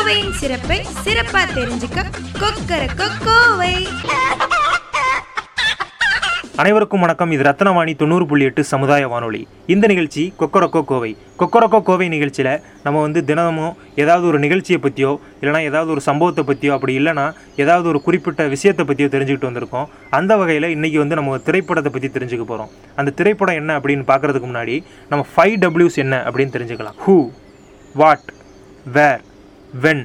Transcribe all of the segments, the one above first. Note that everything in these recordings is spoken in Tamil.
கோவையின் சிறப்பை சிறப்பா தெரிஞ்சுக்க கொக்கர கோவை அனைவருக்கும் வணக்கம். இது ரத்னவாணி தொண்ணூறு புள்ளி எட்டு சமுதாய வானொலி. இந்த நிகழ்ச்சி கொக்கரக்கோ கோவை கொக்கரக்கோ கோவை நிகழ்ச்சியில் நம்ம வந்து தினமும் ஏதாவது ஒரு நிகழ்ச்சியை பற்றியோ இல்லைனா ஏதாவது ஒரு சம்பவத்தை பற்றியோ அப்படி இல்லைனா ஏதாவது ஒரு குறிப்பிட்ட விஷயத்தை பற்றியோ தெரிஞ்சுக்கிட்டு வந்திருக்கோம். அந்த வகையில் இன்றைக்கி வந்து நம்ம ஒரு திரைப்படத்தை பற்றி தெரிஞ்சுக்க போகிறோம் அந்த திரைப்படம் என்ன அப்படின்னு பார்க்குறதுக்கு முன்னாடி நம்ம ஃபைவ் டபிள்யூஸ் என்ன அப்படின்னு தெரிஞ்சுக்கலாம். Who what were when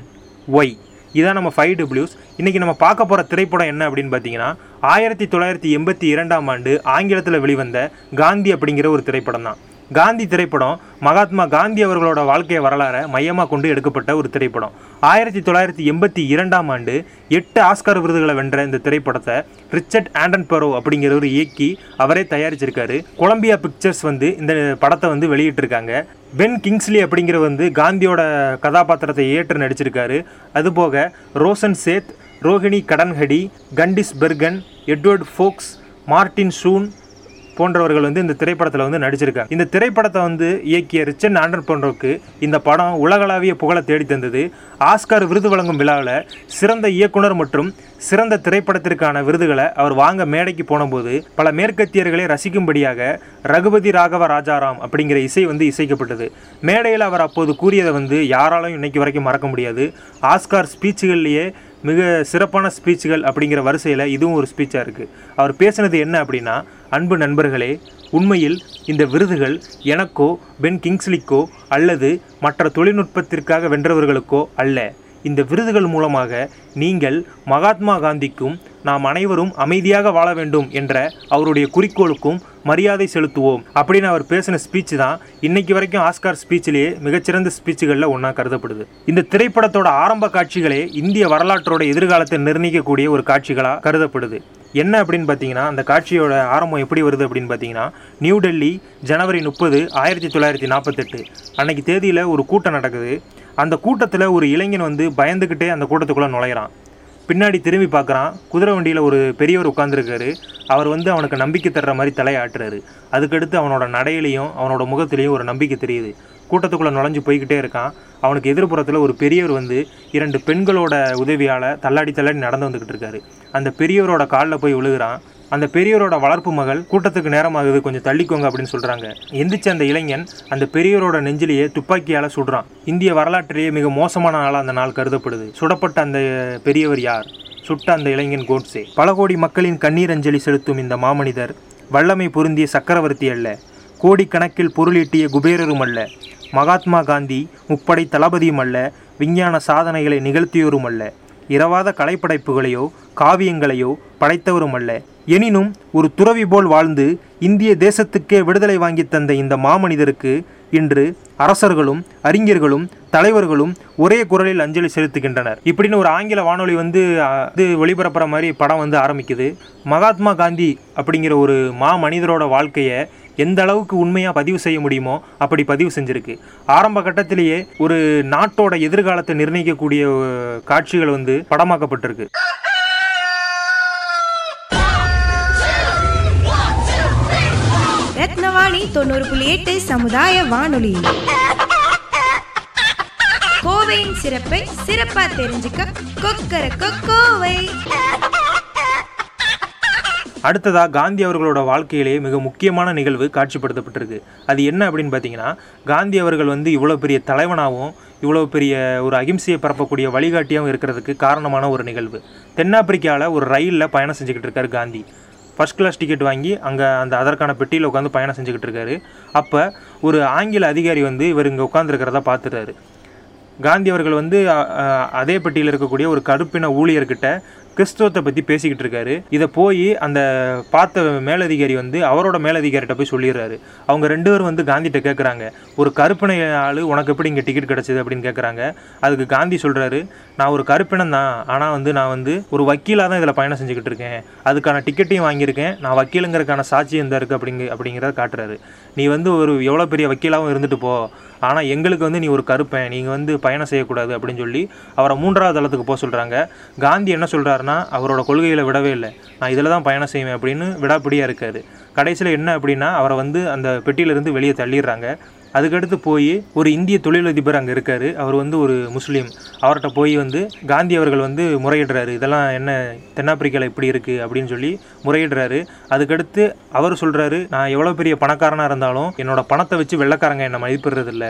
Y இதான் நம்ம ஃபைவ் டபிள்யூஸ் இன்றைக்கி நம்ம பார்க்க போகிற திரைப்படம் என்ன அப்படின்னு பார்த்தீங்கன்னா ஆயிரத்தி தொள்ளாயிரத்தி எண்பத்தி இரண்டாம் ஆண்டு ஆங்கிலத்தில் வெளிவந்த காந்தி அப்படிங்கிற ஒரு திரைப்படம் தான் காந்தி திரைப்படம் மகாத்மா காந்தி அவர்களோட வாழ்க்கை வரலாறை மையமாக கொண்டு எடுக்கப்பட்ட ஒரு திரைப்படம். ஆயிரத்தி தொள்ளாயிரத்தி எண்பத்தி இரண்டாம் ஆண்டு எட்டு ஆஸ்கார் விருதுகளை வென்ற இந்த திரைப்படத்தை ரிச்சர்ட் ஆண்டன் பரோ அப்படிங்கிறவர் இயக்கி அவரே தயாரிச்சிருக்காரு. கொலம்பியா பிக்சர்ஸ் வந்து இந்த படத்தை வந்து வெளியிட்டிருக்காங்க. பென் கிங்ஸ்லி அப்படிங்கிற வந்து காந்தியோட கதாபாத்திரத்தை ஏற்று நடிச்சிருக்காரு. அதுபோக Roshan Seth Rohini Hattangadi Candice Bergen Edward Fox Martin Sheen போன்றவர்கள் வந்து இந்த திரைப்படத்தில் வந்து நடிச்சிருக்காங்க. இந்த திரைப்படத்தை வந்து இயக்கிய ரிச்சர்ட் ஆண்டர் போன்றவருக்கு இந்த படம் உலகளாவிய புகழை தேடி தந்தது. ஆஸ்கார் விருது வழங்கும் விழாவில் சிறந்த இயக்குனர் மற்றும் சிறந்த திரைப்படத்திற்கான விருதுகளை அவர் வாங்க மேடைக்கு போனபோது பல மேற்கத்தியர்களை ரசிக்கும்படியாக ரகுபதி ராகவ ராஜாராம் அப்படிங்கிற இசை வந்து இசைக்கப்பட்டது. மேடையில் அவர் அப்போது கூறியதை வந்து யாராலும் இன்னைக்கு வரைக்கும் மறக்க முடியாது. ஆஸ்கார் ஸ்பீச்சுகள்லேயே மிக சிறப்பான ஸ்பீச்சுகள் அப்படிங்கிற வரிசையில் இதுவும் ஒரு ஸ்பீச்சாக இருக்குது அவர் பேசினது என்ன அப்படின்னா அன்பு நண்பர்களே உண்மையில் இந்த விருதுகள் எனக்கோ பென் கிங்ஸ்லிக்கோ அல்லது மற்ற தொழில்நுட்பத்திற்காக வென்றவர்களுக்கோ அல்ல. இந்த விருதுகள் மூலமாக நீங்கள் மகாத்மா காந்திக்கும் நாம் அனைவரும் அமைதியாக வாழ வேண்டும் என்ற அவருடைய குறிக்கோளுக்கும் மரியாதை செலுத்துவோம். அப்படின்னு அவர் பேசின ஸ்பீச் தான் இன்னைக்கு வரைக்கும் ஆஸ்கார் ஸ்பீச்சிலேயே மிகச்சிறந்த ஸ்பீச்சுகளில் ஒன்றா கருதப்படுது. இந்த திரைப்படத்தோட ஆரம்ப காட்சிகளே இந்திய வரலாற்றோட எதிர்காலத்தை நிர்ணயிக்கக்கூடிய ஒரு காட்சிகளாக கருதப்படுது. என்ன அப்படின்னு பார்த்தீங்கன்னா அந்த காட்சியோட ஆரம்பம் எப்படி வருது அப்படின்னு பார்த்தீங்கன்னா நியூ டெல்லி ஜனவரி முப்பது ஆயிரத்தி தொள்ளாயிரத்தி நாற்பத்தெட்டு. அன்னைக்கு தேதியில் ஒரு கூட்டம் நடக்குது. அந்த கூட்டத்தில் ஒரு இளைஞன் வந்து பயந்துக்கிட்டே அந்த கூட்டத்துக்குள்ளே நுழையிறான். பின்னாடி திரும்பி பார்க்குறான். குதிரை வண்டியில் ஒரு பெரியவர் உட்காந்துருக்காரு அவர் வந்து அவனுக்கு நம்பிக்கை தர்ற மாதிரி தலையாட்டுறாரு. அதுக்கடுத்து அவனோட நடையிலையும் அவனோட முகத்துலேயும் ஒரு நம்பிக்கை தெரியுது. கூட்டத்துக்குள்ளே நுழைஞ்சு போய்கிட்டே இருக்கான். அவனுக்கு எதிர்ப்புறத்தில் ஒரு பெரியவர் வந்து இரண்டு பெண்களோட உதவியால் தள்ளாடி தள்ளாடி நடந்து வந்துக்கிட்டு இருக்காரு. அந்த பெரியவரோட காலில் போய் விழுகிறான். அந்த பெரியவரோட வளர்ப்பு மகள் கூட்டத்துக்கு நேரமாகுது கொஞ்சம் தள்ளிக்கோங்க அப்படின்னு சொல்கிறாங்க எந்திரிச்ச அந்த இளைஞன் அந்த பெரியவரோட நெஞ்சிலேயே துப்பாக்கியால் சுடுறான். இந்திய வரலாற்றிலேயே மிக மோசமான நாளாக அந்த நாள் கருதப்படுது. சுடப்பட்ட அந்த பெரியவர் யார்? சுட்ட அந்த இளைஞன் கோட்ஸே. பல கோடி மக்களின் கண்ணீர் அஞ்சலி செலுத்தும் இந்த மாமனிதர் வல்லமை பொருந்திய சக்கரவர்த்தி அல்ல. கோடிக்கணக்கில் பொருளீட்டிய குபேரரும் அல்ல. மகாத்மா காந்தி முப்படை தளபதியும் அல்ல. விஞ்ஞான சாதனைகளை நிகழ்த்தியோரும் அல்ல. இரவாத கலைப்படைப்புகளையோ காவியங்களையோ படைத்தவரும் அல்ல. எனினும் ஒரு துறவி போல் வாழ்ந்து இந்திய தேசத்துக்கே விடுதலை வாங்கி தந்த இந்த மாமனிதருக்கு இன்று அரசர்களும் அறிஞர்களும் தலைவர்களும் ஒரே குரலில் அஞ்சலி செலுத்துகின்றனர். இப்படின்னு ஒரு ஆங்கில வானொலி வந்து அது இது ஒளிபரப்புற மாதிரி படம் வந்து ஆரம்பிக்குது. மகாத்மா காந்தி அப்படிங்கிற ஒரு மா மனிதரோட வாழ்க்கையை எந்த அளவுக்கு உண்மையாக பதிவு செய்ய முடியுமோ அப்படி பதிவு செஞ்சுருக்கு. ஆரம்ப கட்டத்திலேயே ஒரு நாட்டோட எதிர்காலத்தை நிர்ணயிக்கக்கூடிய காட்சிகள் வந்து படமாக்கப்பட்டிருக்கு. ரத்னவாணி தொண்ணூறு புள்ளி எட்டு சமுதாய வானொலி. கோவையின் சிறப்பை சிறப்பா தெரிஞ்சுக்க கொக்கர கோவை அடுத்ததாக காந்தி அவர்களோட வாழ்க்கையிலேயே மிக முக்கியமான நிகழ்வு காட்சிப்படுத்தப்பட்டிருக்கு. அது என்ன அப்படின்னு பார்த்தீங்கன்னா காந்தி அவர்கள் வந்து இவ்வளோ பெரிய தலைவனாகவும் இவ்வளோ பெரிய ஒரு அகிம்சையை பரப்பக்கூடிய வழிகாட்டியாகவும் இருக்கிறதுக்கு காரணமான ஒரு நிகழ்வு. தென்னாப்பிரிக்காவில் ஒரு ரயிலில் பயணம் செஞ்சுக்கிட்டு இருக்கார் காந்தி. ஃபர்ஸ்ட் கிளாஸ் டிக்கெட் வாங்கி அங்கே அந்த அதற்கான பெட்டியில் உட்காந்து பயணம் செஞ்சுக்கிட்டு இருக்காரு. அப்போ ஒரு ஆங்கில அதிகாரி வந்து இவர் இங்கே உட்காந்துருக்கிறதா பார்த்துட்டாரு. காந்தி அவர்கள் வந்து அதே பெட்டியில் இருக்கக்கூடிய ஒரு கருப்பின ஊழியர்கிட்ட கிறிஸ்துவத்தை பற்றி பேசிக்கிட்டு இருக்காரு. இதை போய் அந்த பார்த்த மேலதிகாரி வந்து அவரோட மேலதிகாரிட்ட போய் சொல்லிடுறாரு. அவங்க ரெண்டு பேரும் வந்து காந்திகிட்ட கேட்குறாங்க ஒரு கருப்பின ஆள் உனக்கு எப்படி இங்கே டிக்கெட் கிடச்சிது? அப்படின்னு கேட்குறாங்க அதுக்கு காந்தி சொல்கிறாரு நான் ஒரு கருப்பினம் தான். ஆனால் வந்து நான் வந்து ஒரு வக்கீலாக தான் இதில் பயணம் செஞ்சுக்கிட்டு இருக்கேன். அதுக்கான டிக்கெட்டையும் வாங்கியிருக்கேன். நான் வக்கீலுங்கிறதுக்கான சாட்சியம் தான் இருக்குது அப்படிங்க அப்படிங்கிறத காட்டுறாரு. நீ வந்து ஒரு எவ்வளோ பெரிய வக்கீலாகவும் இருந்துட்டு போ. ஆனால் எங்களுக்கு வந்து நீ ஒரு கருப்பேன் நீங்கள் வந்து பயணம் செய்யக்கூடாது அப்படின்னு சொல்லி அவரை மூன்றாவது தளத்துக்கு போக சொல்கிறாங்க காந்தி என்ன சொல்கிறாருன்னா அவரோட கொள்கையில் விடவே இல்லை. நான் இதில் தான் பயணம் செய்வேன் அப்படின்னு விடாப்பிடியாக இருக்காது கடைசியில் என்ன அப்படின்னா அவரை வந்து அந்த பெட்டியிலேருந்து வெளியே தள்ளிடுறாங்க. அதுக்கடுத்து போய் ஒரு இந்திய தொழிலதிபர் அங்கே இருக்கார். அவர் வந்து ஒரு முஸ்லீம். அவர்கிட்ட போய் வந்து காந்தி அவர்கள் வந்து முறையிடுறாரு. இதெல்லாம் என்ன தென்னாப்பிரிக்காவில் இப்படி இருக்குது அப்படின்னு சொல்லி முறையிடுறாரு. அதுக்கடுத்து அவர் சொல்கிறாரு நான் எவ்வளோ பெரிய பணக்காரனாக இருந்தாலும் என்னோடய பணத்தை வச்சு வெள்ளைக்காரங்க என்னை மதிப்பிடுறதில்ல.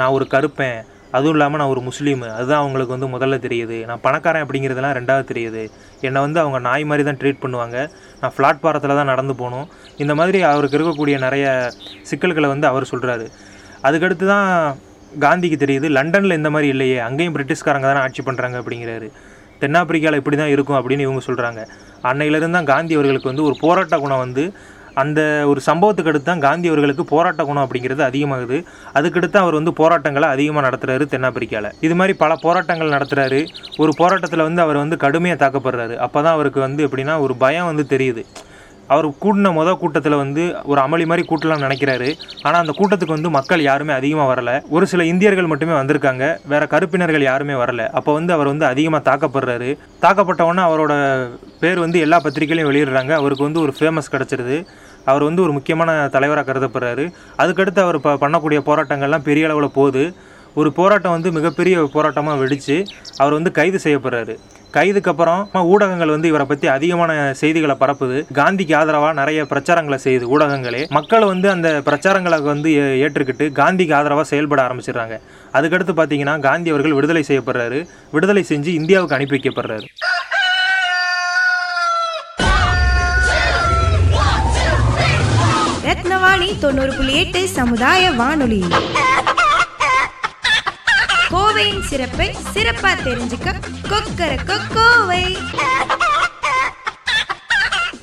நான் ஒரு கருப்பேன். அதுவும் இல்லாமல் நான் ஒரு முஸ்லீமு. அதுதான் அவங்களுக்கு வந்து முதல்ல தெரியுது. நான் பணக்காரன் அப்படிங்கிறதுலாம் ரெண்டாவது தெரியுது. என்னை வந்து அவங்க நாய் மாதிரி தான் ட்ரீட் பண்ணுவாங்க. நான் பிளாட்பாரத்தில் தான் நடந்து போகணும். இந்த மாதிரி அவருக்கு இருக்கக்கூடிய நிறைய சிக்கல்களை வந்து அவர் சொல்கிறாரு அதுக்கடுத்து தான் காந்திக்கு தெரியுது லண்டனில் இந்த மாதிரி இல்லையே அங்கேயும் பிரிட்டிஷ்காரங்க தானே ஆட்சி பண்ணுறாங்க அப்படிங்கிறாரு. தென்னாப்பிரிக்காவில் இப்படி தான் இருக்கும் அப்படின்னு இவங்க சொல்கிறாங்க அன்னையிலேருந்து தான் காந்தி அவர்களுக்கு வந்து ஒரு போராட்ட குணம் வந்து அந்த ஒரு சம்பவத்துக்கு அடுத்து தான் காந்தி அவர்களுக்கு போராட்ட குணம் அப்படிங்கிறது அதிகமாகுது. அதுக்கடுத்து அவர் வந்து போராட்டங்களை அதிகமாக நடத்துகிறாரு தென்னாப்பிரிக்காவில் இது மாதிரி பல போராட்டங்கள் நடத்துகிறாரு ஒரு போராட்டத்தில் வந்து அவர் வந்து கடுமையாக தாக்கப்படுறாரு. அப்போ தான் அவருக்கு வந்து எப்படின்னா ஒரு பயம் வந்து தெரியுது. அவர் கூட்டின முத கூட்டத்தில் வந்து ஒரு அமளி மாதிரி கூட்டலாம்னு நினைக்கிறாரு. ஆனால் அந்த கூட்டத்துக்கு வந்து மக்கள் யாருமே அதிகமாக வரல. ஒரு சில இந்தியர்கள் மட்டுமே வந்திருக்காங்க. வேற கருப்பினர்கள் யாருமே வரல. அப்போ வந்து அவர் வந்து அதிகமாக தாக்கப்படுறாரு. தாக்கப்பட்டவொன்னே அவரோட பேர் வந்து எல்லா பத்திரிகையிலையும் வெளியிடுறாங்க. அவருக்கு வந்து ஒரு ஃபேமஸ் கிடச்சிருது. அவர் வந்து ஒரு முக்கியமான தலைவராக கருதப்படுறாரு. அதுக்கடுத்து அவர் ப பண்ணக்கூடிய போராட்டங்கள்லாம் பெரிய அளவில் போகுது. ஒரு போராட்டம் வந்து மிகப்பெரிய போராட்டமாக வெடித்து அவர் வந்து கைது செய்யப்படுறாரு. கைதுக்கு அப்புறம் ஊடகங்கள் வந்து இவரை பற்றி அதிகமான செய்திகளை பரப்புது. காந்திக்கு ஆதரவாக நிறைய பிரச்சாரங்களை செய்யுது ஊடகங்களே. மக்கள் வந்து அந்த பிரச்சாரங்களை வந்து ஏ- ஏற்றுக்கிட்டு காந்திக்கு ஆதரவாக செயல்பட ஆரம்பிச்சிடுறாங்க. அதுக்கடுத்து பார்த்தீங்கன்னா காந்தி அவர்கள் விடுதலை செய்யப்படுறாரு. விடுதலை செஞ்சு இந்தியாவுக்கு அனுப்பி வைக்கப்படுறாரு. ரத்னவாணி தொண்ணூறு புள்ளி எட்டு சமுதாய வானொலி. கோவையின் சிறப்பை சிறப்பா தெரிஞ்சுக்க கொக்கர கோவை.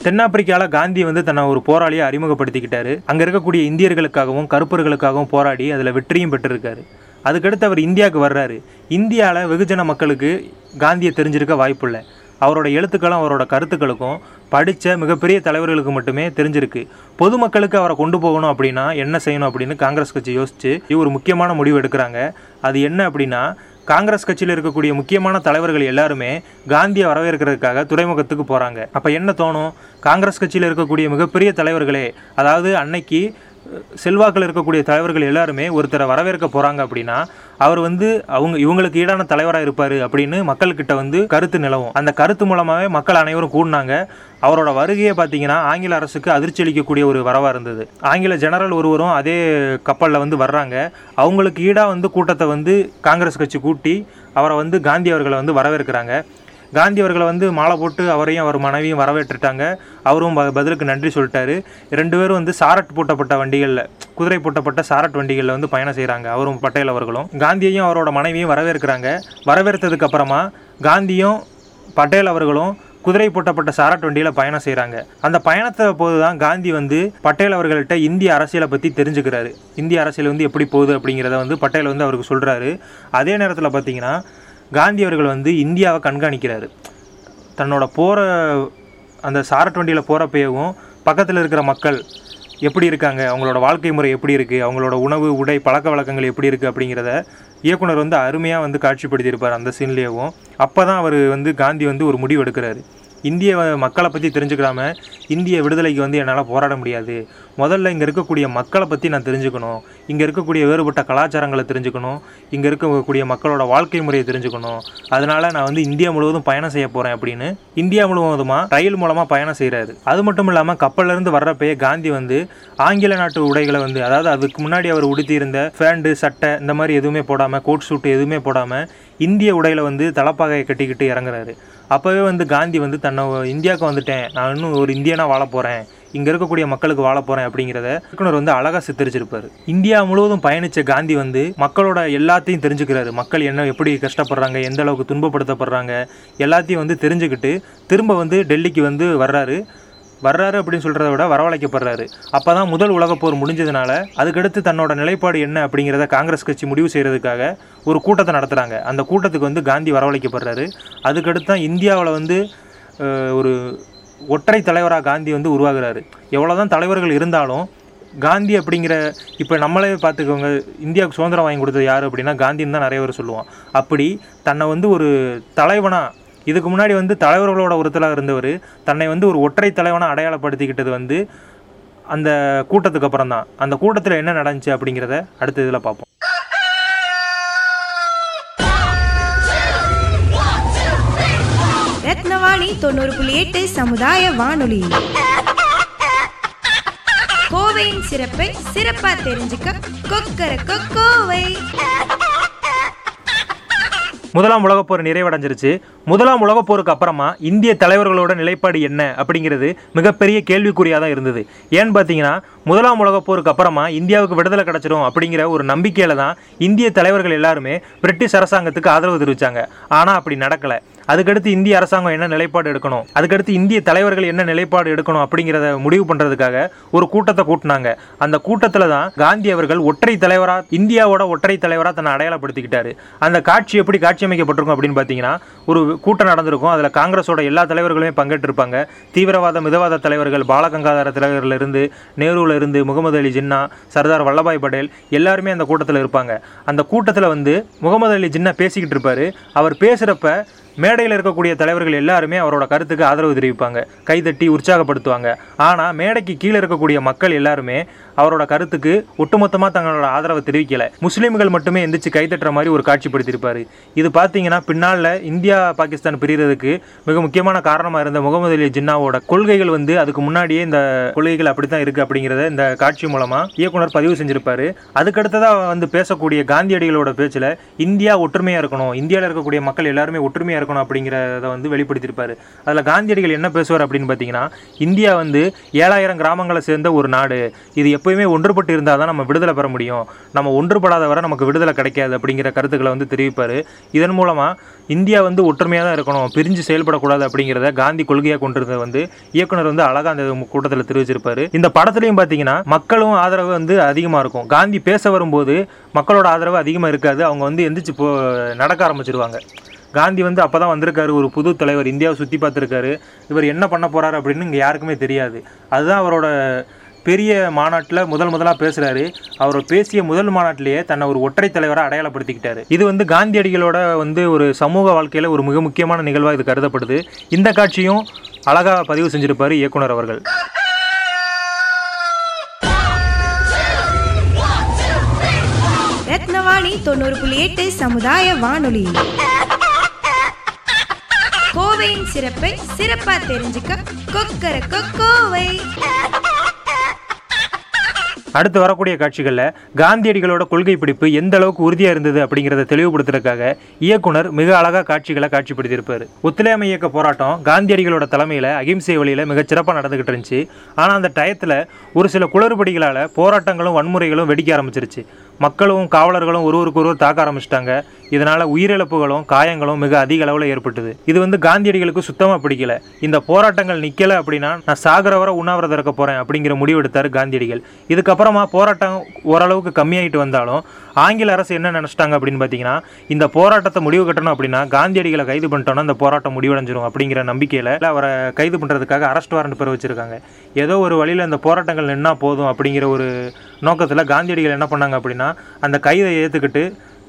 தென்னாப்பிரிக்கால காந்தி வந்து தன்னை ஒரு போராளியை அறிமுகப்படுத்திக்கிட்டாரு. அங்கே இருக்கக்கூடிய இந்தியர்களுக்காகவும் கருப்பர்களுக்காகவும் போராடி அதில் வெற்றியும் பெற்றிருக்காரு. அதுக்கடுத்து அவர் இந்தியாவுக்கு வர்றாரு. இந்தியாவில் வெகுஜன மக்களுக்கு காந்தியை தெரிஞ்சிருக்க வாய்ப்பு இல்லை. அவரோட எழுத்துக்களும் அவரோட கருத்துக்களுக்கும் படித்த மிகப்பெரிய தலைவர்களுக்கு மட்டுமே தெரிஞ்சிருக்கு. பொதுமக்களுக்கு அவரை கொண்டு போகணும் அப்படின்னா என்ன செய்யணும் அப்படின்னு காங்கிரஸ் கட்சி யோசிச்சு ஒரு முக்கியமான முடிவு எடுக்கிறாங்க. அது என்ன அப்படின்னா காங்கிரஸ் கட்சியில் இருக்கக்கூடிய முக்கியமான தலைவர்கள் எல்லாருமே காந்தியை வரவேற்கிறதுக்காக துறைமுகத்துக்கு போகிறாங்க அப்போ என்ன தோணும்? காங்கிரஸ் கட்சியில் இருக்கக்கூடிய மிகப்பெரிய தலைவர்களே அதாவது அன்னைக்கு செல்வாக்கில் இருக்கக்கூடிய தலைவர்கள் எல்லாருமே ஒருத்தரை வரவேற்க போகிறாங்க அப்படின்னா அவர் வந்து அவங்க இவங்களுக்கு ஈடான தலைவராக இருப்பார் அப்படின்னு மக்கள்கிட்ட வந்து கருத்து நிலவும். அந்த கருத்து மூலமாகவே மக்கள் அனைவரும் கூடினாங்க. அவரோட வருகையை பார்த்தீங்கன்னா ஆங்கில அரசுக்கு அதிர்ச்சி அளிக்கக்கூடிய ஒரு வரவாக இருந்தது. ஆங்கில ஜெனரல் ஒருவரும் அதே கப்பலில் வந்து வர்றாங்க. அவங்களுக்கு ஈடாக வந்து கூட்டத்தை வந்து காங்கிரஸ் கட்சி கூட்டி அவரை வந்து காந்தி அவர்களை வந்து வரவேற்கிறாங்க. காந்தி அவர்களை வந்து மாலை போட்டு அவரையும் அவர் மனைவியும் வரவேற்றுட்டாங்க. அவரும் ப- பதிலுக்கு நன்றி சொல்லிட்டாரு. ரெண்டு பேரும் வந்து சாரட் பூட்டப்பட்ட வண்டிகளில் குதிரை பூட்டப்பட்ட சாரட் வண்டிகளில் வந்து பயணம் செய்கிறாங்க அவரும் பட்டேல் அவர்களும். காந்தியையும் அவரோட மனைவியும் வரவேற்கிறாங்க. வரவேற்றதுக்கு அப்புறமா காந்தியும் பட்டேல் அவர்களும் குதிரை பூட்டப்பட்ட சாரட் வண்டியில் பயணம் செய்கிறாங்க அந்த பயணத்தை போது தான் காந்தி வந்து பட்டேல் அவர்கள்ட்ட இந்திய அரசியலை பற்றி தெரிஞ்சுக்கிறாரு. இந்திய அரசியல் வந்து எப்படி போகுது அப்படிங்கிறத வந்து பட்டேல் வந்து அவருக்கு சொல்கிறாரு அதே நேரத்தில் பார்த்தீங்கன்னா காந்தி அவர்கள் வந்து இந்தியாவை கண்காணிக்கிறாரு. தன்னோட போகிற அந்த சாரட் வண்டியில் போகிறப்பயவும் பக்கத்தில் இருக்கிற மக்கள் எப்படி இருக்காங்க அவங்களோட வாழ்க்கை முறை எப்படி இருக்குது அவங்களோட உணவு உடை பழக்க வழக்கங்கள் எப்படி இருக்குது அப்படிங்கிறத இயக்குனர் வந்து அருமையாக வந்து காட்சிப்படுத்தியிருப்பார் அந்த சீன்லேயும் அப்போ தான் அவர் வந்து காந்தி வந்து ஒரு முடிவு எடுக்கிறாரு. இந்திய மக்களை பற்றி தெரிஞ்சுக்கிடாம இந்திய விடுதலைக்கு வந்து என்னால் போராட முடியாது. முதல்ல இங்கே இருக்கக்கூடிய மக்களை பற்றி நான் தெரிஞ்சுக்கணும். இங்கே இருக்கக்கூடிய வேறுபட்ட கலாச்சாரங்களை தெரிஞ்சுக்கணும். இங்கே இருக்கக்கூடிய மக்களோட வாழ்க்கை முறையை தெரிஞ்சுக்கணும். அதனால் நான் வந்து இந்தியா முழுவதும் பயணம் செய்ய போகிறேன் அப்படின்னு இந்தியா முழுவதுமாக ரயில் மூலமாக பயணம் செய்கிறாரு அது மட்டும் இல்லாமல் கப்பல்லேருந்து வர்றப்பயே காந்தி வந்து ஆங்கில நாட்டு உடைகளை வந்து அதாவது அதுக்கு முன்னாடி அவர் உடுத்தியிருந்த ஃபேண்டு சட்டை இந்த மாதிரி எதுவுமே போடாமல் கோட் ஷூட்டு எதுவுமே போடாமல் இந்திய உடையில் வந்து தலப்பாகையை கட்டிக்கிட்டு இறங்குறாரு. அப்போவே வந்து காந்தி வந்து தன்னை இந்தியாவுக்கு வந்துட்டேன். நான் இன்னும் ஒரு இந்தியனாக வாழ போகிறேன் இங்கே இருக்கக்கூடிய மக்களுக்கு வாழ போகிறேன் அப்படிங்கிறத இயக்குனர் வந்து அழகாக சித்தரிச்சிருப்பார். இந்தியா முழுவதும் பயணித்த காந்தி வந்து மக்களோட எல்லாத்தையும் தெரிஞ்சுக்கிறாரு. மக்கள் என்ன எப்படி கஷ்டப்படுறாங்க எந்த அளவுக்கு துன்பப்படுத்தப்படுறாங்க எல்லாத்தையும் வந்து தெரிஞ்சுக்கிட்டு திரும்ப வந்து டெல்லிக்கு வந்து வர்றாரு. வர்றாரு அப்படின்னு சொல்கிறத விட வரவழைக்கப்படுறாரு. அப்போ தான் முதல் உலகப் போர் முடிஞ்சதுனால அதுக்கடுத்து தன்னோட நிலைப்பாடு என்ன அப்படிங்கிறத காங்கிரஸ் கட்சி முடிவு செய்கிறதுக்காக ஒரு கூட்டத்தை நடத்துகிறாங்க அந்த கூட்டத்துக்கு வந்து காந்தி வரவழைக்கப்படுறாரு. அதுக்கடுத்து தான் இந்தியாவில் வந்து ஒரு ஒற்றை தலைவராக காந்தி வந்து உருவாகிறார். எவ்வளோ தான் தலைவர்கள் இருந்தாலும் காந்தி அப்படிங்கிற இப்போ நம்மளே பார்த்துக்கோங்க இந்தியாவுக்கு சுதந்திரம் வாங்கி கொடுத்தது யார் அப்படின்னா காந்தின்னு தான் நிறைய பேர் சொல்லுவோம் அப்படி தன்னை வந்து ஒரு தலைவனாக இதுக்கு முன்னாடி வந்து தலைவர்களோட ஒருத்தலாக இருந்தவர் தன்னை வந்து ஒரு ஒற்றை தலைவனாக அடையாளப்படுத்திக்கிட்டது வந்து அந்த கூட்டத்துக்கு அப்புறம் தான் அந்த கூட்டத்தில் என்ன நடந்துச்சு அப்படிங்கிறத அடுத்த இதில் பார்ப்போம். ரத்னவாணி தொண்ணூறு புள்ளி எட்டு சமுதாய வானொலி. கோவையின் சிறப்பை சிறப்பா தெரிஞ்சுக்க கொக்கர கோவை முதலாம் உலகப் போர் நிறைவடைஞ்சிருச்சு. முதலாம் உலகப் போருக்கு அப்புறமா இந்திய தலைவர்களோட நிலைப்பாடு என்ன அப்படிங்கிறது மிகப்பெரிய கேள்விக்குறியாக தான் இருந்தது. ஏன்னு பார்த்தீங்கன்னா முதலாம் உலகப் போருக்கு அப்புறமா இந்தியாவுக்கு விடுதலை கிடைச்சிரும் அப்படிங்கிற ஒரு நம்பிக்கையில் தான் இந்திய தலைவர்கள் எல்லாருமே பிரிட்டிஷ் அரசாங்கத்துக்கு ஆதரவு தெரிவித்தாங்க ஆனால் அப்படி நடக்கலை. அதுக்கடுத்து இந்திய அரசாங்கம் என்ன நிலைப்பாடு எடுக்கணும்? அதுக்கடுத்து இந்திய தலைவர்கள் என்ன நிலைப்பாடு எடுக்கணும் அப்படிங்கிறத முடிவு பண்ணுறதுக்காக ஒரு கூட்டத்தை கூட்டினாங்க. அந்த கூட்டத்தில் தான் காந்தி அவர்கள் ஒற்றை தலைவராக இந்தியாவோட ஒற்றை தலைவராக தன்னை அடையாளப்படுத்திக்கிட்டாரு. அந்த காட்சி எப்படி காட்சி அமைக்கப்பட்டிருக்கும் அப்படின்னு பார்த்தீங்கன்னா ஒரு கூட்டம் நடந்திருக்கும். அதில் காங்கிரஸோட எல்லா தலைவர்களுமே பங்கேற்றிருப்பாங்க. தீவிரவாத மிதவாத தலைவர்கள் பாலகங்காதார திலகர்ல இருந்து நேருல இருந்து முகமது அலி ஜின்னா சர்தார் வல்லபாய் பட்டேல் எல்லாருமே அந்த கூட்டத்தில் இருப்பாங்க. அந்த கூட்டத்தில் வந்து முகமது அலி ஜின்னா பேசிக்கிட்டு இருப்பாரு. அவர் பேசுகிறப்ப மேடையில் இருக்கக்கூடிய தலைவர்கள் எல்லாருமே அவரோட கருத்துக்கு ஆதரவு தெரிவிப்பாங்க. கைதட்டி உற்சாகப்படுத்துவாங்க. ஆனால் மேடைக்கு கீழே இருக்கக்கூடிய மக்கள் எல்லாருமே அவரோட கருத்துக்கு ஒட்டுமொத்தமாக தங்களோட ஆதரவை தெரிவிக்கல. முஸ்லீம்கள் மட்டுமே எந்திரிச்சு கைதட்டுற மாதிரி ஒரு காட்சிப்படுத்தியிருப்பாரு. இது பார்த்தீங்கன்னா பின்னால் இந்தியா பாகிஸ்தான் பிரிகிறதுக்கு மிக முக்கியமான காரணமாக இருந்த முகமது அலி ஜின்னாவோட கொள்கைகள் வந்து அதுக்கு முன்னாடியே இந்த கொள்கைகள் அப்படி தான் இருக்குது அப்படிங்கிறத இந்த காட்சி மூலமாக இயக்குனர் பதிவு செஞ்சிருப்பாரு. அதுக்கடுத்ததாக வந்து பேசக்கூடிய காந்தியடிகளோட பேச்சில் இந்தியா ஒற்றுமையாக இருக்கணும் இந்தியாவில் இருக்கக்கூடிய மக்கள் எல்லாருமே ஒற்றுமையாக இருக்கணும் அப்படிங்கிறத வந்து வெளிப்படுத்தியிருப்பாரு. அதில் காந்தியடிகள் என்ன பேசுவார் அப்படின்னு பார்த்தீங்கன்னா இந்தியா வந்து ஏழாயிரம் கிராமங்களை சேர்ந்த ஒரு நாடு. இது எப்பயுமே ஒன்றுபட்டு இருந்தால் தான் நம்ம விடுதலை பெற முடியும். நம்ம ஒன்றுபடாத வரை நமக்கு விடுதலை கிடைக்காது அப்படிங்கிற கருத்துக்களை வந்து தெரிவிப்பார். இதன் மூலமாக இந்தியா வந்து ஒற்றுமையாக தான் இருக்கணும். பிரிஞ்சு செயல்படக்கூடாது அப்படிங்கிறத காந்தி கொள்கையாக கொண்டிருந்தது வந்து இயக்குனர் வந்து அழகாக அந்த கூட்டத்தில் தெரிவிச்சிருப்பாரு. இந்த படத்துலையும் பார்த்தீங்கன்னா மக்களும் ஆதரவு வந்து அதிகமாக இருக்கும். காந்தி பேச வரும்போது மக்களோட ஆதரவு அதிகமாக இருக்காது. அவங்க வந்து எந்திரிச்சு போ நடக்க ஆரம்பிச்சிருவாங்க. காந்தி வந்து அப்போ தான் வந்திருக்காரு. ஒரு புது தலைவர். இந்தியாவை சுற்றி பார்த்துருக்காரு. இவர் என்ன பண்ண போகிறாரு அப்படின்னு இங்கே யாருக்குமே தெரியாது. அதுதான் அவரோட பெரிய மாநாட்டில் முதல் முதலாக பேசுகிறாரு அவர் பேசிய முதல் மாநாட்டிலேயே தன்னை ஒரு ஒற்றை தலைவராக அடையாளப்படுத்திக்கிட்டாரு. இது வந்து காந்தியடிகளோட வந்து ஒரு சமூக வாழ்க்கையில் ஒரு மிக முக்கியமான நிகழ்வாக இது கருதப்படுது. இந்த காட்சியும் அழகாக பதிவு செஞ்சிருப்பார் இயக்குனர் அவர்கள். ரத்னவாணி தொண்ணூறு புள்ளி எட்டு சமுதாய வானொலி. கோவையின் சிறப்பை சிறப்பா தெரிஞ்சுக்க கொக்கர கோவை அடுத்து வரக்கூடிய காட்சிகளில் காந்தியடிகளோட கொள்கை பிடிப்பு எந்த அளவுக்கு உறுதியாக இருந்தது அப்படிங்கிறத தெளிவுபடுத்துறதுக்காக இயக்குனர் மிக அழகாக காட்சிகளை காட்சிப்படுத்தியிருப்பார். ஒத்துழையாமை இயக்க போராட்டம் காந்தியடிகளோட தலைமையில் அகிம்சை வழியில் மிகச் சிறப்பாக நடந்துகிட்டு இருந்துச்சு. ஆனால் அந்த டயத்தில் ஒரு சில குளறுபடிகளால் போராட்டங்களும் வன்முறைகளும் வெடிக்க ஆரம்பிச்சிருச்சு. மக்களும் காவலர்களும் ஒருவருக்கு ஒருவர் தாக்க ஆரம்பிச்சிட்டாங்க. இதனால் உயிரிழப்புகளும் காயங்களும் மிக அதிக அளவில் ஏற்பட்டது. இது வந்து காந்தியடிகளுக்கு சுத்தமாக பிடிக்கல. இந்த போராட்டங்கள் நிற்கலை அப்படின்னா நான் சாகர வர உண்ணாவிரதம் இருக்க போகிறேன் அப்படிங்கிற முடிவு எடுத்தார் காந்தியடிகள். இதுக்கப்புறமா போராட்டம் ஓரளவுக்கு கம்மியாயிட்டு வந்தாலும் ஆங்கில அரசு என்ன நினச்சிட்டாங்க அப்படின்னு பார்த்தீங்கன்னா இந்த போராட்டத்தை முடிவு கட்டணும் அப்படின்னா காந்தியடிகளை கைது பண்ணிட்டோம்னா இந்த போராட்டம் முடிவடைஞ்சிரும் அப்படிங்கிற நம்பிக்கையில் அவரை கைது பண்ணுறதுக்காக அரெஸ்ட் வாரண்ட் பெற வச்சுருக்காங்க. ஏதோ ஒரு வழியில் இந்த போராட்டங்கள் நின்னா போதும் அப்படிங்கிற ஒரு நோக்கத்தில் காந்தியடிகள் என்ன பண்ணாங்க அப்படின்னா அந்த கைதை ஏற்றுக்கிட்டு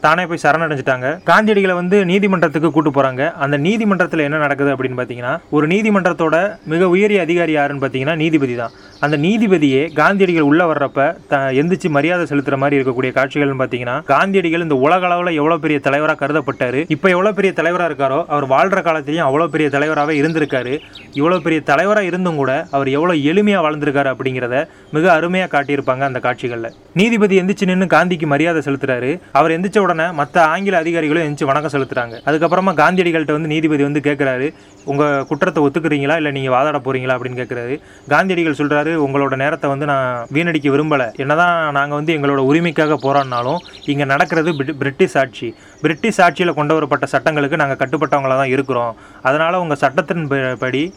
தானே போய் சரணடைஞ்சிட்டாங்க. காந்தியடிகளை வந்து நீதிமன்றத்துக்கு கூட்டு போறாங்க. அந்த நீதிமன்றத்தில் என்ன நடக்குது அப்படின்னு பார்த்தீங்கன்னா ஒரு நீதிமன்றத்தோட மிக உயரிய அதிகாரி யாருன்னு பார்த்தீங்கன்னா நீதிபதி தான். அந்த நீதிபதியே காந்தியடிகள் உள்ள வர்றப்ப த எந்திரிச்சு மரியாதை செலுத்துற மாதிரி இருக்கக்கூடிய காட்சிகள்னு பார்த்தீங்கன்னா காந்தியடிகள் இந்த உலக அளவில் எவ்வளோ பெரிய தலைவராக கருதப்பட்டாரு இப்போ எவ்வளோ பெரிய தலைவராக இருக்காரோ அவர் வாழ்ற காலத்திலையும் அவ்வளோ பெரிய தலைவராகவே இருந்திருக்காரு. இவ்வளோ பெரிய தலைவராக இருந்தும் கூட அவர் எவ்வளோ எளிமையாக வாழ்ந்திருக்காரு அப்படிங்கிறத மிக அருமையாக காட்டியிருப்பாங்க அந்த காட்சிகளில். நீதிபதி எந்திரிச்சு நின்று காந்திக்கு மரியாதை செலுத்துறாரு. அவர் எந்திரிச்ச உடனே மற்ற ஆங்கில அதிகாரிகளும் எந்திரிச்சு வணக்கம் செலுத்துறாங்க. அதுக்கப்புறமா காந்தியடிகள்கிட்ட வந்து நீதிபதி வந்து கேட்குறாரு உங்கள் குற்றத்தை ஒத்துக்கிறீங்களா? இல்லை நீங்கள் வாதாட போகிறீங்களா அப்படின்னு கேட்குறாரு காந்தியடிகள் சொல்கிறாரு உங்களோட நேரத்தை வந்து நான் வீணடிக்க விரும்பலை. என்னதான் நாங்கள் வந்து எங்களோட உரிமைக்காக போராடினாலும் இங்கே நடக்கிறது பிரிட்டிஷ் ஆட்சி. பிரிட்டிஷ் ஆட்சியில் கொண்டு வரப்பட்ட சட்டங்களுக்கு நாங்கள் கட்டுப்பட்டவங்களா தான் இருக்கிறோம். அதனால் உங்கள் சட்டத்தின் ப- படி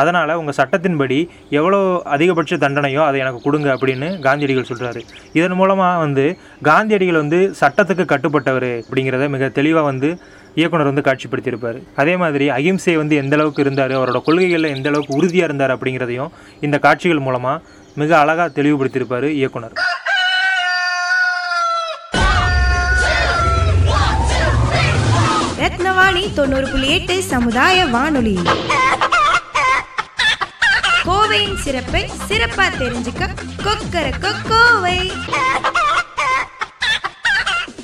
அதனால் உங்கள் சட்டத்தின்படி எவ்வளோ அதிகபட்ச தண்டனையோ அதை எனக்கு கொடுங்க அப்படின்னு காந்தியடிகள் சொல்கிறாரு இதன் மூலமாக வந்து காந்தியடிகள் வந்து சட்டத்துக்கு கட்டுப்பட்டவர் அப்படிங்கிறத மிக தெளிவாக வந்து இயக்குனர் வந்து காட்சிப்படுத்தியிருப்பார். அதே மாதிரி அகிம்சை வந்து எந்த அளவுக்கு இருந்தார் அவரோட கொள்கைகளில் எந்த அளவுக்கு உறுதியாக இருந்தார் அப்படிங்கிறதையும் இந்த காட்சிகள் மூலமாக மிக அழகாக தெளிவுபடுத்தியிருப்பார் இயக்குனர். ரத்னவாணி தொண்ணூறு புள்ளி எட்டு சமுதாய வானொலி. கோவையின் சிறப்பை சிறப்பா தெரிஞ்சுக்க கொக்கர கோவை.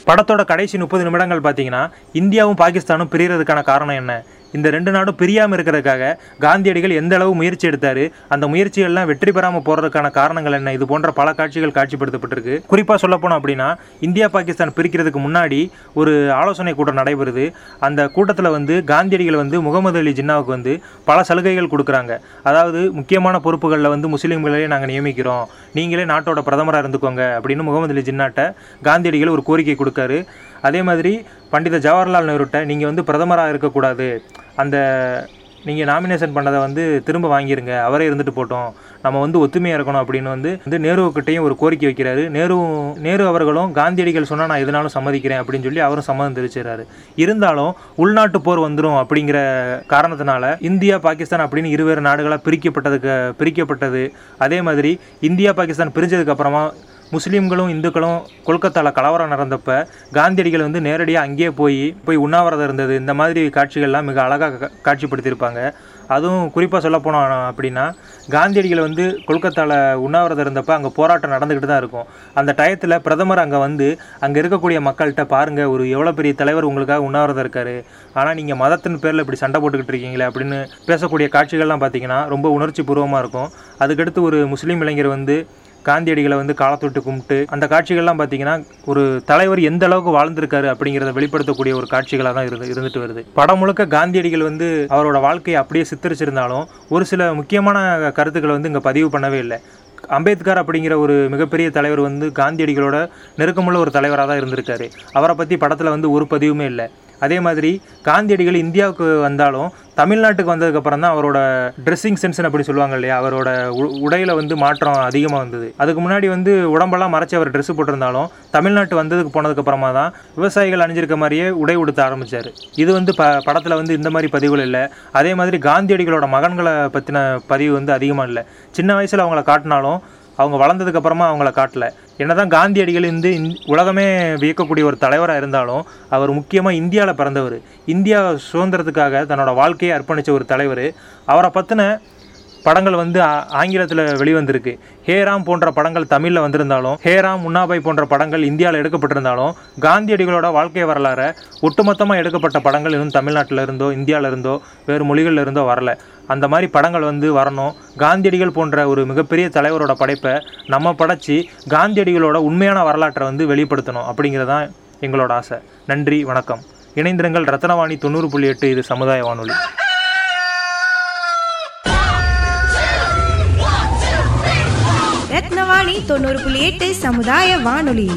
படத்தோட கடைசி முப்பது நிமிடங்கள் பார்த்தீங்கன்னா இந்தியாவும் பாகிஸ்தானும் பிரியறதுக்கான காரணம் என்ன? இந்த ரெண்டு நாடும் பிரியாமல் இருக்கிறதுக்காக காந்தியடிகள் எந்த அளவு முயற்சி எடுத்தாரு அந்த முயற்சிகள்லாம் வெற்றி பெறாமல் போகிறதுக்கான காரணங்கள் என்ன? இது போன்ற பல காட்சிகள் காட்சிப்படுத்தப்பட்டிருக்கு. குறிப்பாக சொல்ல போனோம் அப்படின்னா இந்தியா பாகிஸ்தான் பிரிக்கிறதுக்கு முன்னாடி ஒரு ஆலோசனை கூட்டம் நடைபெறுது. அந்த கூட்டத்தில் வந்து காந்தியடிகள் வந்து முகமது அலி ஜின்னாவுக்கு வந்து பல சலுகைகள் கொடுக்குறாங்க. அதாவது முக்கியமான பொறுப்புகளில் வந்து முஸ்லீம்களையே நாங்கள் நியமிக்கிறோம். நீங்களே நாட்டோட பிரதமராக இருந்துக்கோங்க அப்படின்னு முகமது அலி ஜின்னாட்ட காந்தியடிகள் ஒரு கோரிக்கை கொடுக்காரு. அதே மாதிரி பண்டித ஜவஹர்லால் நேருட்ட நீங்கள் வந்து பிரதமராக இருக்கக்கூடாது. அந்த நீங்கள் நாமினேஷன் பண்ணதை வந்து திரும்ப வாங்கிருங்க. அவரே இருந்துட்டு போட்டோம். நம்ம வந்து ஒத்துமையாக இருக்கணும் அப்படின்னு வந்து வந்து நேருக்கிட்டையும் ஒரு கோரிக்கை வைக்கிறாரு. நேரு நேரு அவர்களும் காந்தியடிகள் சொன்னால் நான் எதுனாலும் சம்மதிக்கிறேன் அப்படின்னு சொல்லி அவரும் சம்மதம் தெரிவிச்சிடறாரு. இருந்தாலும் உள்நாட்டு போர் வந்துடும் அப்படிங்கிற காரணத்தினால இந்தியா பாகிஸ்தான் அப்படின்னு இருவேறு நாடுகளாக பிரிக்கப்பட்டதுக்கு பிரிக்கப்பட்டது. அதே மாதிரி இந்தியா பாகிஸ்தான் பிரிஞ்சதுக்கு அப்புறமா முஸ்லீம்களும் இந்துக்களும் கொல்கத்தாவில் கலவரம் நடந்தப்ப காந்தியடிகள் வந்து நேரடியாக அங்கேயே போய் போய் உண்ணாவிரதம் இருந்தது. இந்த மாதிரி காட்சிகள்லாம் மிக அழகாக காட்சிப்படுத்தியிருப்பாங்க. அதுவும் குறிப்பாக சொல்ல போனோம் அப்படின்னா காந்தியடிகள் வந்து கொல்கத்தாவில் உண்ணாவிரதம் இருந்தப்ப அங்கே போராட்டம் நடந்துக்கிட்டு தான் இருக்கும். அந்த டயத்தில் பிரதமர் அங்கே வந்து அங்கே இருக்கக்கூடிய மக்கள்கிட்ட பாருங்கள் ஒரு எவ்வளோ பெரிய தலைவர் உங்களுக்காக உண்ணாவிரதம் இருக்காரு. ஆனால் நீங்கள் மதத்தின் பேரில் இப்படி சண்டை போட்டுக்கிட்டு இருக்கீங்களே அப்படின்னு பேசக்கூடிய காட்சிகள்லாம் பார்த்தீங்கன்னா ரொம்ப உணர்ச்சி பூர்வமாக இருக்கும். அதுக்கடுத்து ஒரு முஸ்லீம் இளைஞர் வந்து காந்தியடிகளை வந்து காலத்தொட்டு கும்பிட்டு அந்த காட்சிகள்லாம் பார்த்தீங்கன்னா ஒரு தலைவர் எந்த அளவுக்கு வாழ்ந்திருக்காரு அப்படிங்கிறத வெளிப்படுத்தக்கூடிய ஒரு காட்சிகளாக தான் இருந்து இருந்துட்டு வருது. படம் முழுக்க காந்தியடிகள் வந்து அவரோட வாழ்க்கையை அப்படியே சித்தரிச்சிருந்தாலும் ஒரு சில முக்கியமான கருத்துக்களை வந்து இங்கே பதிவு பண்ணவே இல்லை. அம்பேத்கர் அப்படிங்கிற ஒரு மிகப்பெரிய தலைவர் வந்து காந்தியடிகளோட நெருக்கமுள்ள ஒரு தலைவராக தான் இருந்திருக்காரு. அவரை பற்றி படத்தில் வந்து ஒரு பதிவுமே இல்லை. அதே மாதிரி காந்தியடிகள் இந்தியாவுக்கு வந்தாலும் தமிழ்நாட்டுக்கு வந்ததுக்கப்புறம் தான் அவரோட ட்ரெஸ்ஸிங் சென்ஸ்னு அப்படி சொல்லுவாங்க இல்லையா? அவரோட உ- வந்து மாற்றம் அதிகமாக வந்தது. அதுக்கு முன்னாடி வந்து உடம்பெல்லாம் மறைச்சி அவர் ட்ரெஸ் போட்டிருந்தாலும் தமிழ்நாட்டு வந்ததுக்கு போனதுக்கப்புறமா தான் விவசாயிகள் அணிஞ்சிருக்க மாதிரியே உடை உடுத்த ஆரம்பித்தார் இது வந்து ப படத்தில் வந்து இந்த மாதிரி பதிவுகள் இல்லை. அதே மாதிரி காந்தியடிகளோட மகன்களை பற்றின பதிவு வந்து அதிகமாக இல்லை. சின்ன வயசில் அவங்கள காட்டினாலும் அவங்க வளர்ந்ததுக்கப்புறமா அவங்கள காட்டல. என்னதான் காந்தியடிகள் இந்து உலகமே வியக்கக்கூடிய ஒரு தலைவராக இருந்தாலும் அவர் முக்கியமாக இந்தியாவில் பிறந்தவர். இந்தியா சுதந்திரத்துக்காக தன்னோட வாழ்க்கையை அர்ப்பணித்த ஒரு தலைவர். அவரை பற்றின படங்கள் வந்து ஆங்கிலத்தில் வெளிவந்திருக்கு. ஹேராம் போன்ற படங்கள் தமிழில் வந்திருந்தாலும் ஹேராம் முன்னாபாய் போன்ற படங்கள் இந்தியாவில் எடுக்கப்பட்டிருந்தாலும் காந்தியடிகளோட வாழ்க்கை வரலாறை ஒட்டுமொத்தமாக எடுக்கப்பட்ட படங்கள் இன்னும் தமிழ்நாட்டில் இருந்தோ இந்தியாவில் இருந்தோ வேறு மொழிகளில் இருந்தோ வரல. அந்த மாதிரி படங்கள் வந்து வரணும். காந்தியடிகள் போன்ற ஒரு மிகப்பெரிய தலைவரோட படைப்பை நம்ம படைச்சி காந்தியடிகளோட உண்மையான வரலாற்றை வந்து வெளிப்படுத்தணும் அப்படிங்கிறது தான் எங்களோட ஆசை. நன்றி வணக்கம். இணைந்திருங்கள் ரத்னவாணி தொண்ணூறு புள்ளி எட்டு இது சமுதாய வானொலி. தொண்ணூறு புள்ளி எட்டு சமுதாய வானொலி.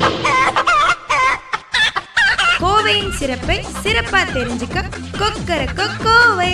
கோவையின் சிறப்பை சிறப்பா தெரிஞ்சுக்க கொக்கர கோவை